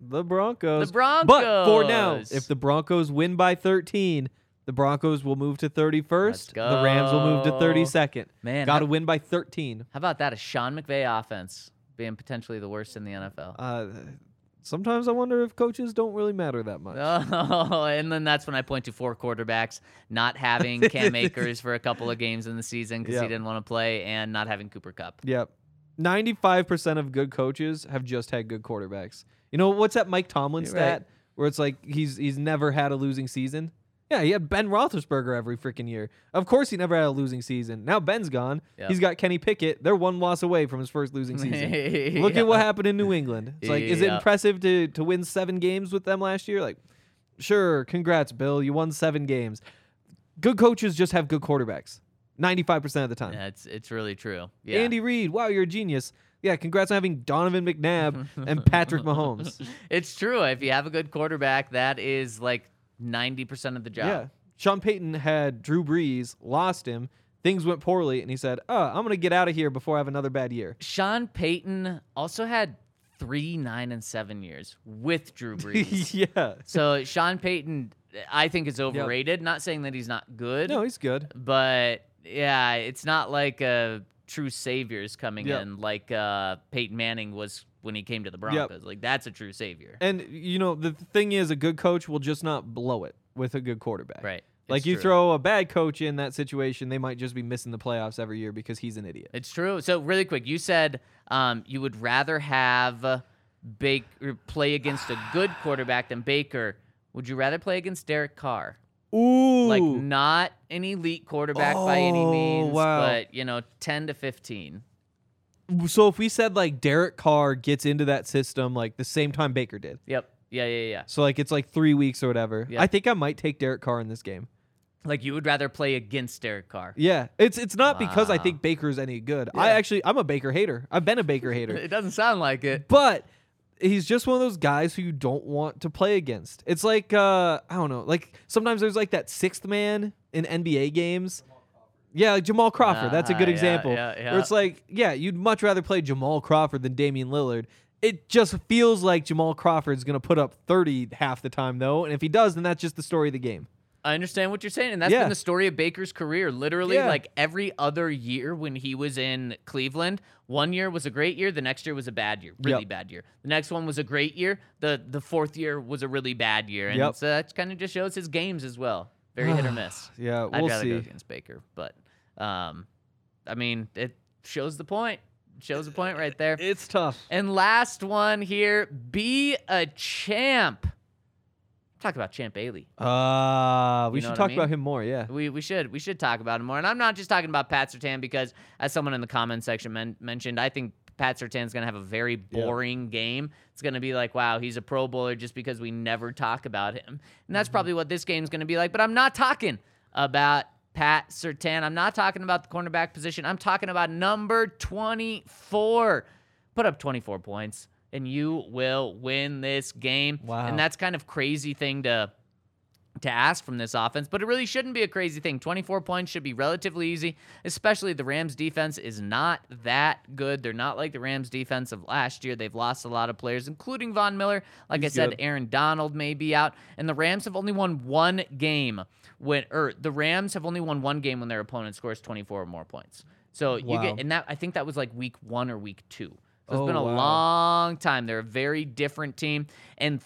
The Broncos. The Broncos. But for now, if the Broncos win by 13, the Broncos will move to 31st. Let's The Rams will move to 32nd. Man, Got to win by 13. How about that? A Sean McVay offense being potentially the worst in the NFL. Uh, sometimes I wonder if coaches don't really matter that much. Oh, and then that's when I point to four quarterbacks not having Cam Akers for a couple of games in the season because he didn't want to play, and not having Cooper Kupp. Yep. 95% of good coaches have just had good quarterbacks. You know, what's that Mike Tomlin You're stat right. where it's like he's he's never had a losing season? Yeah, he had Ben Roethlisberger every freaking year. Of course, he never had a losing season. Now Ben's gone. Yep. He's got Kenny Pickett. They're one loss away from his first losing season. Look at what happened in New England. It's like, is it impressive to to win seven games with them last year? Like, sure, congrats, Bill. You won seven games. Good coaches just have good quarterbacks. Ninety-five percent of the time. Yeah, it's it's really true. Yeah. Andy Reid, wow, you're a genius. Yeah, congrats on having Donovan McNabb and Patrick Mahomes. it's true. If you have a good quarterback, that is like ninety percent of the job. Yeah. Sean Payton had Drew Brees, lost him, things went poorly, and he said, Oh, I'm gonna get out of here before I have another bad year. Sean Payton also had three, nine, and seven years with Drew Brees. yeah. so Sean Payton, I think, is overrated. Not saying that he's not good. No, he's good. but yeah, it's not like a true saviors coming Yeah. in like uh, Peyton Manning was when he came to the Broncos. Like that's a true savior. And you know, the thing is, a good coach will just not blow it with a good quarterback. Right. Like It's you true. throw a bad coach in that situation, they might just be missing the playoffs every year because he's an idiot. It's true. So really quick, you said um, you would rather have Baker play against a good quarterback than Baker. Would you rather play against Derek Carr? Ooh. Like not an elite quarterback by any Oh, means, wow. but you know, ten to fifteen. so if we said like Derek Carr gets into that system like the same time Baker did. Yep. Yeah, yeah, yeah. So like it's like three weeks or whatever. Yeah. I think I might take Derek Carr in this game. Like you would rather play against Derek Carr. Yeah. It's it's not because I think Baker's any good. I actually I'm a Baker hater. I've been a Baker hater. It doesn't sound like it. but he's just one of those guys who you don't want to play against. It's like uh I don't know, like sometimes there's like that sixth man in NBA games. Yeah, like Jamal Crawford. That's a Ah, good yeah, example. yeah, yeah. Where it's like, yeah, you'd much rather play Jamal Crawford than Damian Lillard. It just feels like Jamal Crawford's going to put up 30 half the time, though. And if he does, then that's just the story of the game. I understand what you're saying, and that's Yeah. been the story of Baker's career. Literally, Yeah. like every other year when he was in Cleveland, one year was a great year, the next year was a bad year, really Yep. bad year. The next one was a great year, the the fourth year was a really bad year, and Yep. so that kind of just shows his games as well. Very hit or miss. Yeah, I'd we'll rather see. go against Baker, but um, I mean, it shows the point. Shows the point right there. It's tough. And last one here, be a champ. Talk about Champ Bailey. Uh, we You know should what I talk mean? about him more. Yeah. We, we should we should talk about him more. And I'm not just talking about Pat Surtain because, as someone in the comment section men- mentioned, I think Pat Surtain's going to have a very boring game. It's going to be like, wow, he's a Pro Bowler just because we never talk about him. And Mm-hmm. that's probably what this game's going to be like. But I'm not talking about Pat Surtain. I'm not talking about the cornerback position. I'm talking about number 24. Put up 24 points and you will win this game. Wow. And that's kind of crazy thing to to ask from this offense, but it really shouldn't be a crazy thing. 24 points should be relatively easy, especially the Rams defense is not that good. They're not like the Rams defense of last year. They've lost a lot of players, including Von Miller. Like He's I said, good. Aaron Donald may be out, and the Rams have only won one game when or the Rams have only won one game when their opponent scores 24 or more points. So you Wow. get and that I think that was like week 1 or week 2. So it's Oh, been a wow. long time. They're a very different team. And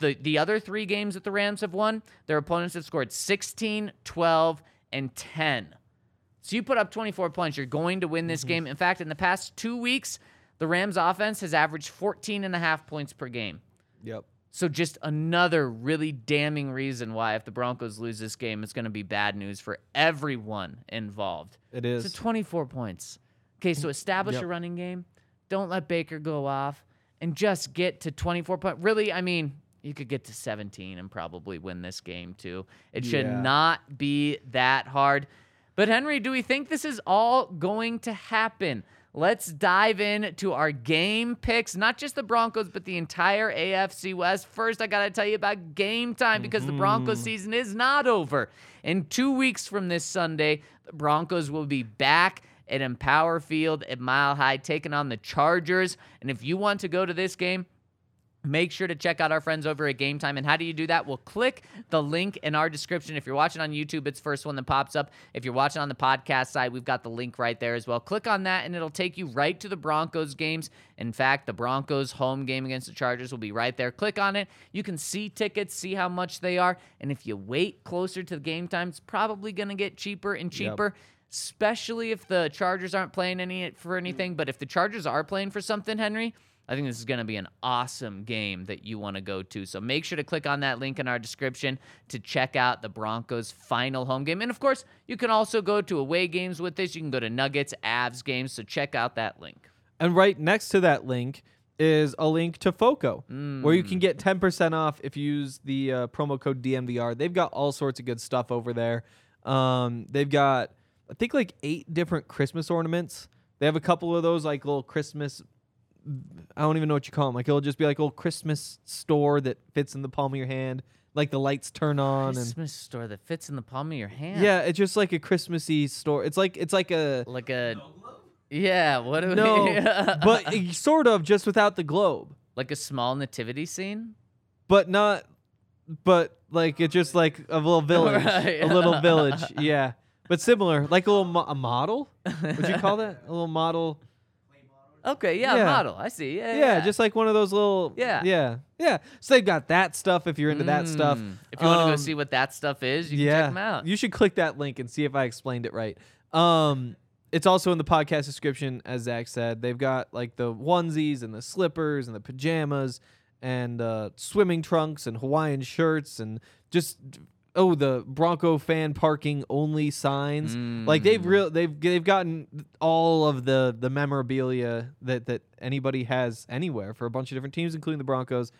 th- the the other three games that the Rams have won, their opponents have scored 16, 12, and 10. So you put up 24 points, you're going to win this Mm-hmm. game. In fact, in the past two weeks, the Rams offense has averaged 14 and a half points per game. Yep. So just another really damning reason why if the Broncos lose this game, it's going to be bad news for everyone involved. It is. So 24 points. Okay, so establish Yep. a running game. Don't let Baker go off and just get to 24 points. Really, I mean, you could get to 17 and probably win this game too. It should Yeah. not be that hard. But Henry, do we think this is all going to happen? Let's dive in to our game picks, not just the Broncos, but the entire AFC West. First, I got to tell you about game time because the Broncos mm-hmm. season is not over. In two weeks from this Sunday, the Broncos will be back at Empower Field at Mile High taking on the Chargers. And if you want to go to this game, Make sure to check out our friends over at Game Time. And how do you do that? Well, click the link in our description. If you're watching on YouTube, it's first one that pops up. If you're watching on the podcast side, we've got the link right there as well. Click on that, and it'll take you right to the Broncos games. In fact, the Broncos home game against the Chargers will be right there. Click on it. You can see tickets, see how much they are. And if you wait closer to the game time, it's probably going to get cheaper and cheaper especially if the Chargers aren't playing any for anything. But if the Chargers are playing for something, Henry, I think this is going to be an awesome game that you want to go to. So make sure to click on that link in our description to check out the Broncos' final home game. And of course, you can also go to away games with this. You can go to Nuggets, Avs games. So check out that link. And right next to that link is a link to FOCO, where you Mm. can get 10% off if you use the uh, promo code DNVR. They've got all sorts of good stuff over there. Um, they've got, I think, like eight different Christmas ornaments. They have a couple of those, like little Christmas. I don't even know what you call them. Like it'll just be like a little Christmas store that fits in the palm of your hand. Like the lights turn on and Christmas store that fits in the palm of your hand. yeah, it's just like a Christmassy store. It's like it's like a Like a. Yeah, what do no, we. but it- sort of just without the globe. like a small nativity scene? but not but like it's just like a little village Right. a little village yeah but similar like a little mo- a model would you call that a little model Okay, yeah, Yeah. model. I see. Yeah, Yeah, yeah. just like one of those little. Yeah. yeah, yeah. So they've got that stuff if you're into that stuff. Mm. If you want to go Um, see what that stuff is, you can check them out. You should click that link and see if I explained it right. Um, it's also in the podcast description, as Zach said. They've got like the onesies and the slippers and the pajamas and uh, swimming trunks and Hawaiian shirts and just oh the Bronco fan parking only signs. Like they've Mm. real they've they've gotten all of the the memorabilia that that anybody has anywhere for a bunch of different teams, including the Broncos.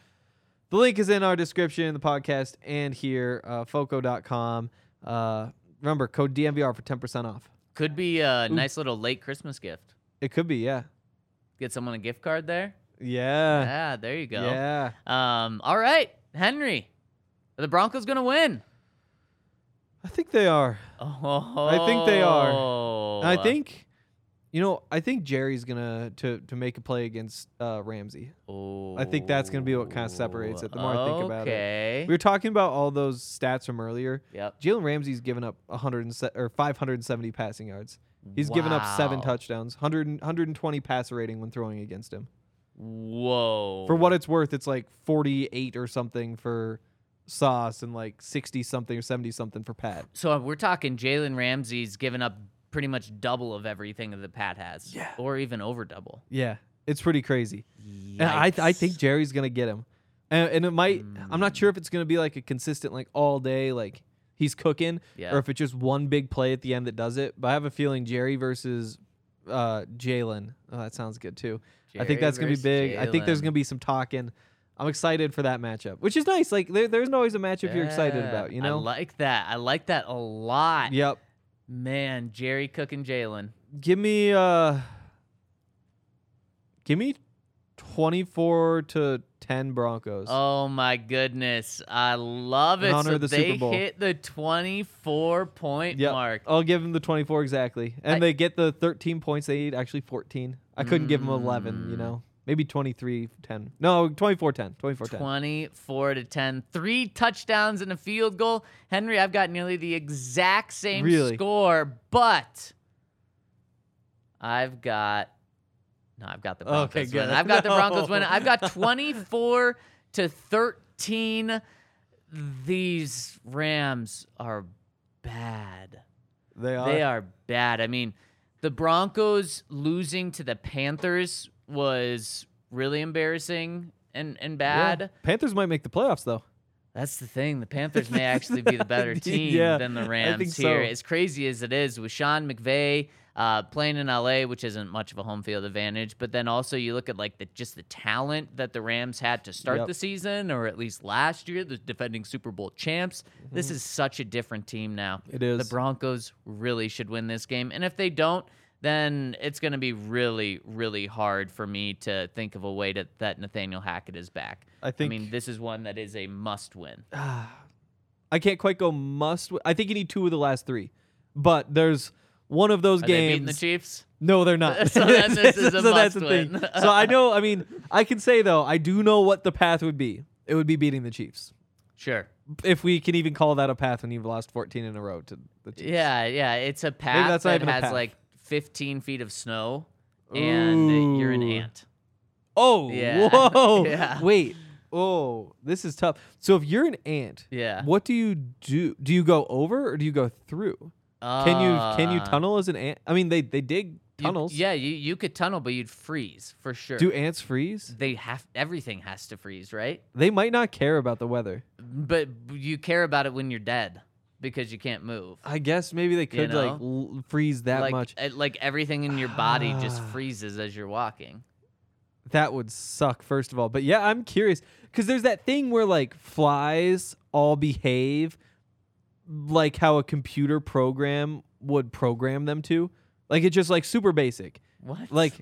The link is in our description, the podcast, and here, uh, foco.com. Uh, remember, code DNVR for 10% off. Could be a nice little late Christmas gift. It could be, yeah. Get someone a gift card there. Yeah. Yeah, there you go. Yeah. Um, all right, Henry. Are the Broncos gonna win? I think they are. Oh, I think they are. And I think, you know, I think Jerry's going to to make a play against uh, Ramsey. I think that's gonna be what kinda separates it, the more I think about it. Okay. We were talking about all those stats from earlier. Yep. Jalen Ramsey's given up 100 se- or 570 passing yards. He's given up seven touchdowns, 100, 120 passer rating when throwing against him. Whoa. For what it's worth, it's like 48 or something for Sauce and like 60 something or 70 something for Pat. So we're talking Jalen Ramsey's given up pretty much double of everything that Pat has. Yeah. Or even over double. Yeah, it's pretty crazy. And I, I think Jerry's going to get him. And, and it might, I'm not Mm. sure if it's going to be like a consistent, like all day, like he's cooking, Yeah. or if it's just one big play at the end that does it. But I have a feeling Jerry versus uh, Jalen. Oh, that sounds good too. I think that's going to be big. I think there's going to be some talking. I'm excited for that matchup, which is nice. Like there, there's always a matchup you're excited about, you know? I like that. I like that a lot. yep. Man, Jerry Cook and Jalen. Give me uh give me 24 to 10 Broncos. Oh my goodness. I love In it. honor so the they Super Bowl. hit the 24 point Yep. mark. I'll give them the 24 exactly. And I- they get the 13 points they need, actually 14. I couldn't give them 11, you Mm. know. Maybe 23 10. No, 24 10. 24 10. 24 to 10. Three touchdowns and a field goal. Henry, I've got nearly the exact same Really? score, but I've got no, I've got the Broncos Okay, good. winning. I've got the Broncos No. winning. I've got 24 to 13. These Rams are bad. They are. They are bad. I mean, the Broncos losing to the Panthers was really embarrassing and, and Yeah. bad. Panthers might make the playoffs though. That's the thing. The Panthers may actually be the better team Yeah, than the Rams here. so. As crazy as it is with Sean McVay uh, playing in LA, which isn't much of a home field advantage, but then also you look at like the just the talent that the Rams had to start Yep. the season, or at least last year, the defending Super Bowl champs. This is such a different team now. Mm-hmm. It is. The Broncos really should win this game, and if they don't. Then it's going to be really, really hard for me to think of a way to, that Nathaniel Hackett is back. I think- I mean, this is one that is a must win. I can't quite go must. wi- I think you need two of the last three, but there's one of those Are games. the Chiefs? no, they're not. So this is a so that's the must-win. thing. so I know. I mean, I can say though, I do know what the path would be. It would be beating the Chiefs, Sure. if we can even call that a path when you've lost 14 in a row to the Chiefs. Yeah, yeah. It's a path Maybe that's that even a has path. like 15 feet of snow, and you're an ant. Oh, Yeah. whoa. Yeah. Wait. Oh, this is tough. So if you're an ant, Yeah. what do you do? Do you go over or do you go through? Can you can you Uh, tunnel as an ant? I mean, they they dig you- tunnels. yeah, you, you could tunnel, but you'd freeze for sure. Do ants freeze? they have everything has to freeze, right? They might not care about the weather. But you care about it when you're dead because you can't move. I guess maybe they could like know? l- freeze that like, much. uh, like everything in your body just freezes as you're walking. That would suck, first of all. But yeah, I'm curious because there's that thing where like flies all behave like how a computer program would program them to. Like it's just like super basic. What? Like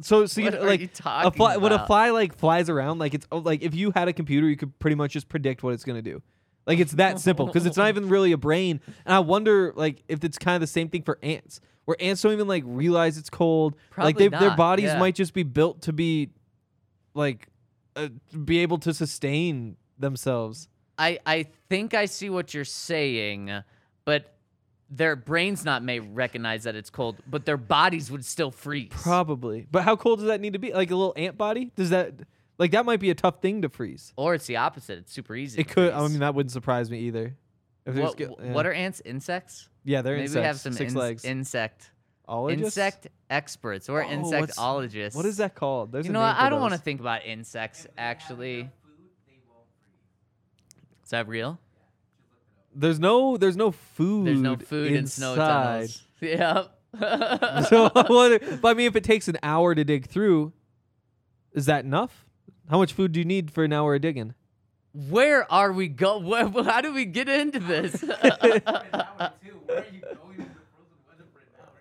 so so you What know, are like you a fly when a fly like flies around like it's oh, like if you had a computer you could pretty much just predict what it's going to do. Like it's that simple because it's not even really a brain. And I wonder like if it's kind of the same thing for ants. Where ants don't even like realize it's cold. like Probably they, their bodies yeah. might just be built to be like uh, be able to sustain themselves. I I think I see what you're saying, but their brains not may recognize that it's cold, but their bodies would still freeze. Probably. But how cold does that need to be? Like a little ant body? Does that like that might be a tough thing to freeze? or it's the opposite. It's super easy. It to could. I mean, that wouldn't surprise me either. If there's what, get- yeah. what are ants? Insects? yeah, they're Maybe insects. we have some six ins- legs. insect Ologists? insect experts or Oh, what's- insectologists. What is that called? There's You a know name what? for I don't want to those. think about insects actually. Is that real? There's no. There's no food. There's no food in snow inside. tunnels. Yep. so I wonder- but I mean, if it takes an hour to dig through, is that enough? How much food do you need for an hour of digging? Where are we go? Where, how do we get into this?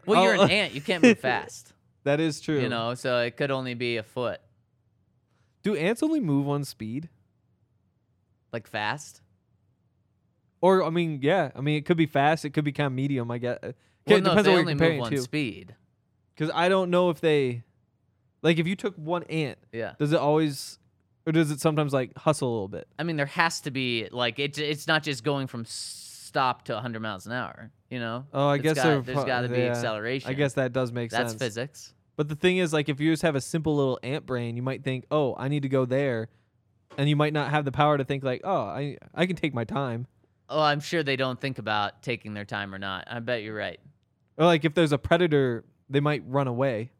well, you're Oh. an ant. You can't move fast. That is true. You know, so it could only be a foot. do ants only move on speed? Like fast. Or I mean, yeah. I mean, it could be fast. It could be kind of medium. I guess. Well, it no, depends they on what only you're move comparing one it to. speed. Because I don't know if they, like, if you took one ant, Yeah. does it always, or does it sometimes like hustle a little bit? I mean, there has to be like it's it's not just going from stop to 100 miles an hour. You know. Oh, I It's guess got, they're there's pro- got to be yeah. acceleration. I guess that does make sense. that's sense. physics. But the thing is, like, if you just have a simple little ant brain, you might think, oh, I need to go there, and you might not have the power to think like, oh, I I can take my time. Oh, I'm sure they don't think about taking their time or not. I bet you're right. Or like if there's a predator, they might run away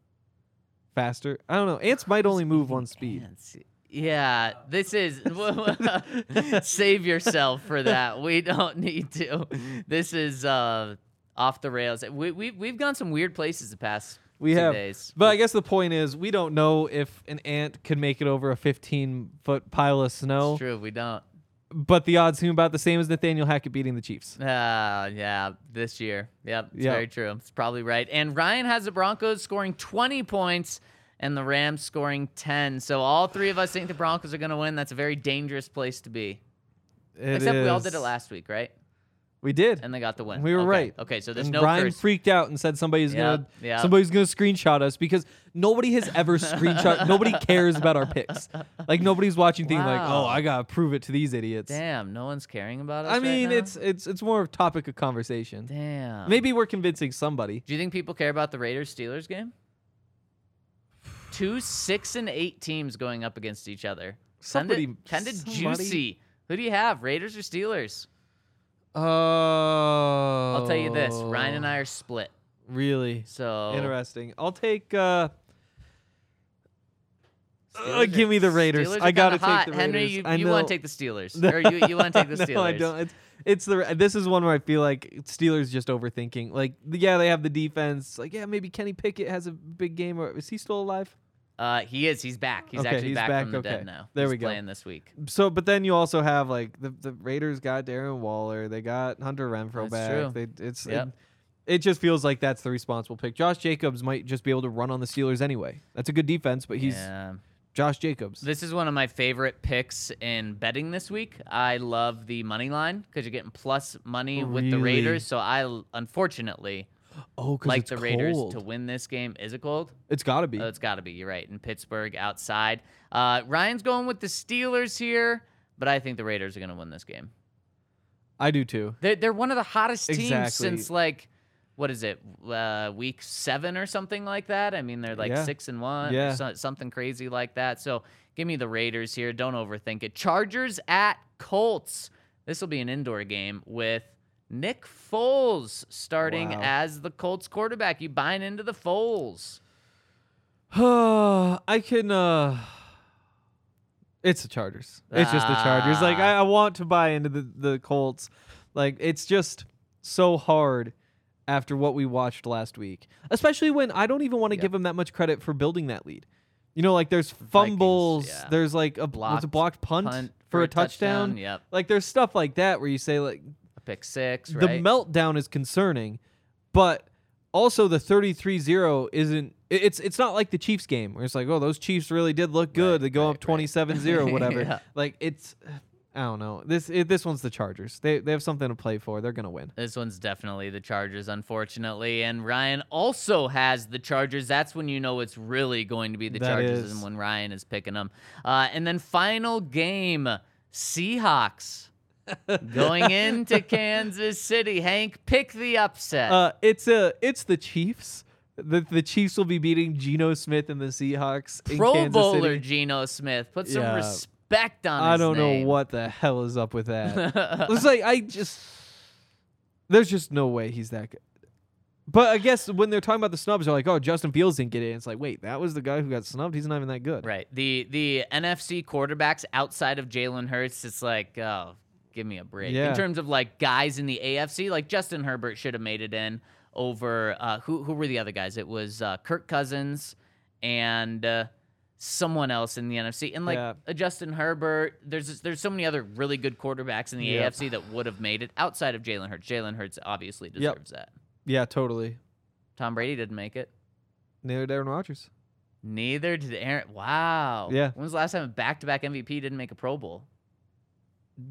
faster. I don't know. Ants might only move one speed. Ants. Yeah, this is save yourself for that. We don't need to. This is uh off the rails. We we we've gone some weird places the past We two have, days. but I guess the point is, we don't know if an ant could make it over a 15 foot pile of snow. It's true, we don't. But the odds seem about the same as Nathaniel Hackett beating the Chiefs. Uh, yeah, this year. Yep, it's Yep. very true. It's probably right. And Ryan has the Broncos scoring 20 points and the Rams scoring 10. So all three of us think the Broncos are going to win. That's a very dangerous place to be. It Except we all did it last week, right? We did. And they got the win. We were Okay. right. Okay, so there's and no Ryan curse. freaked out and said somebody's gonna yep. somebody's gonna screenshot us because nobody has ever screenshot. nobody cares about our picks. Like nobody's watching thinking like, oh, I gotta prove it to these idiots. Damn, no one's caring about us. I right mean, now? it's it's it's more of a topic of conversation. damn. Maybe we're convincing somebody. Do you think people care about the Raiders Steelers game? Two six and eight teams going up against each other. Somebody- kind of juicy. Who do you have, Raiders or Steelers? Oh, I'll tell you this: Ryan and I are split. really So interesting. I'll take. uh uh, give me the Raiders. Steelers I gotta hot. take the Raiders. Henry, you, you want to take the Steelers, or you, you want to take the Steelers? no, I don't. It's, it's the. This is one where I feel like Steelers just overthinking. Like, yeah, they have the defense. Like, yeah, maybe Kenny Pickett has a big game. Or is he still alive? Uh, he is. He's back. He's Okay, actually he's back, back, from the okay. dead now. There He's we go. Playing this week. So, but then you also have like the the Raiders got Darren Waller. They got Hunter Renfrow That's back. true. They, it's Yep. it, it just feels like that's the responsible pick. Josh Jacobs might just be able to run on the Steelers anyway. That's a good defense, but he's yeah. Josh Jacobs. This is one of my favorite picks in betting this week. I love the money line because you're getting plus money with the Raiders. So I, unfortunately oh, because like the Raiders cold. to win this game. Is it cold? It's got to be. Oh, it's got to be. You're right. In Pittsburgh, outside. Uh, Ryan's going with the Steelers here, but I think the Raiders are going to win this game. I do too. They're, they're one of the hottest teams Exactly. since like what is it uh, week seven or something like that i mean they're like Yeah. six and one Yeah. or so, something crazy like that so give me the raiders here don't overthink it chargers at colts this will be an indoor game with nick foles starting Wow. as the colts quarterback you buying into the foles I can. uh It's the Chargers. It's just the Chargers. Like I, Ah. I want to buy into the the Colts. Like it's just so hard after what we watched last week, especially when I don't even want to give them that much credit for building that lead. You know, like there's fumbles, yeah. there's like a what's a Blocked blocked punt, Punt for, a touchdown. yep Like there's stuff like that where you say like pick six the meltdown is concerning, but also the 33-0 isn't it's it's not like the Chiefs game where it's like, oh, those Chiefs really did look good. Right, they go right, up 27-0 whatever. Yeah. Like it's I don't know. This it, this one's the Chargers. They they have something to play for. They're going to win. This one's definitely the Chargers, unfortunately. And Ryan also has the Chargers. That's when you know it's really going to be the That Chargers, is. and when Ryan is picking them. Uh, and then final game Seahawks Going into Kansas City, Hank, pick the upset. Uh, it's a it's the Chiefs. The the Chiefs will be beating Geno Smith and the Seahawks in Pro Kansas Bowler City. Geno Smith. Put some Yeah. respect on I don't name. know what the hell is up with that. it's like I just there's just no way he's that good. But I guess when they're talking about the snubs, they're like, "Oh, Justin Fields didn't get in." It's like, wait, that was the guy who got snubbed. He's not even that good. Right. The the NFC quarterbacks outside of Jalen Hurts, it's like, oh, give me a break. Yeah. In terms of like guys in the AFC, like Justin Herbert should have made it in over uh, who who were the other guys? It was uh, Kirk Cousins and uh, someone else in the NFC. And like Yeah. Justin Herbert, there's there's so many other really good quarterbacks in the Yep. AFC that would have made it outside of Jalen Hurts. Jalen Hurts obviously Yep. deserves that. Yeah, totally. Tom Brady didn't make it. Neither did Aaron Rodgers. Neither did Aaron. Wow. Yeah. When was the last time a back-to-back MVP didn't make a Pro Bowl?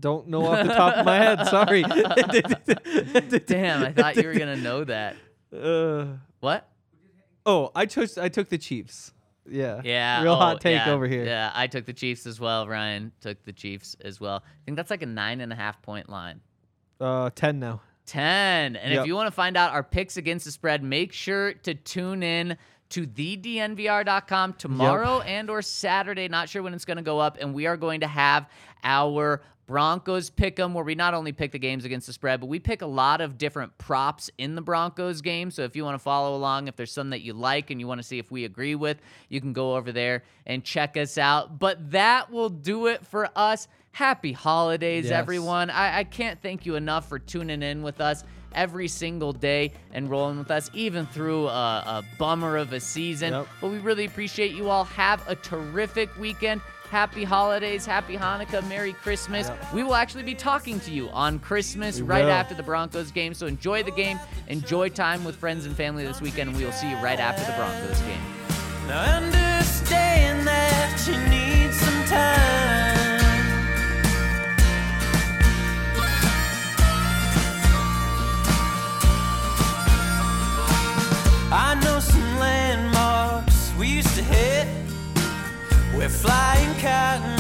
Don't know off the top of my head. Sorry. Damn, I thought you were gonna know that. Uh, What? oh, I took I took the Chiefs. Yeah. Yeah. Real oh, hot take yeah, over here. Yeah, I took the Chiefs as well. Ryan took the Chiefs as well. I think that's like a nine and a half point line. Uh, ten now. 10. And if you want to find out our picks against the spread, make sure to tune in to thednvr.com tomorrow and or Saturday. Not sure when it's going to go up. And we are going to have our Broncos pick 'em where we not only pick the games against the spread, but we pick a lot of different props in the Broncos game. So if you want to follow along, if there's some that you like and you want to see if we agree with, you can go over there and check us out. But that will do it for us. Happy holidays, Yes. everyone. I, I can't thank you enough for tuning in with us every single day and rolling with us, even through a, a bummer of a season. Yep. But we really appreciate you all. Have a terrific weekend. Happy holidays, happy Hanukkah, Merry Christmas. Yep. We will actually be talking to you on Christmas We right will. after the Broncos game. So enjoy the game, enjoy time with friends and family this weekend, and we will see you right after the Broncos game. Now understand that you need some time Flying cotton.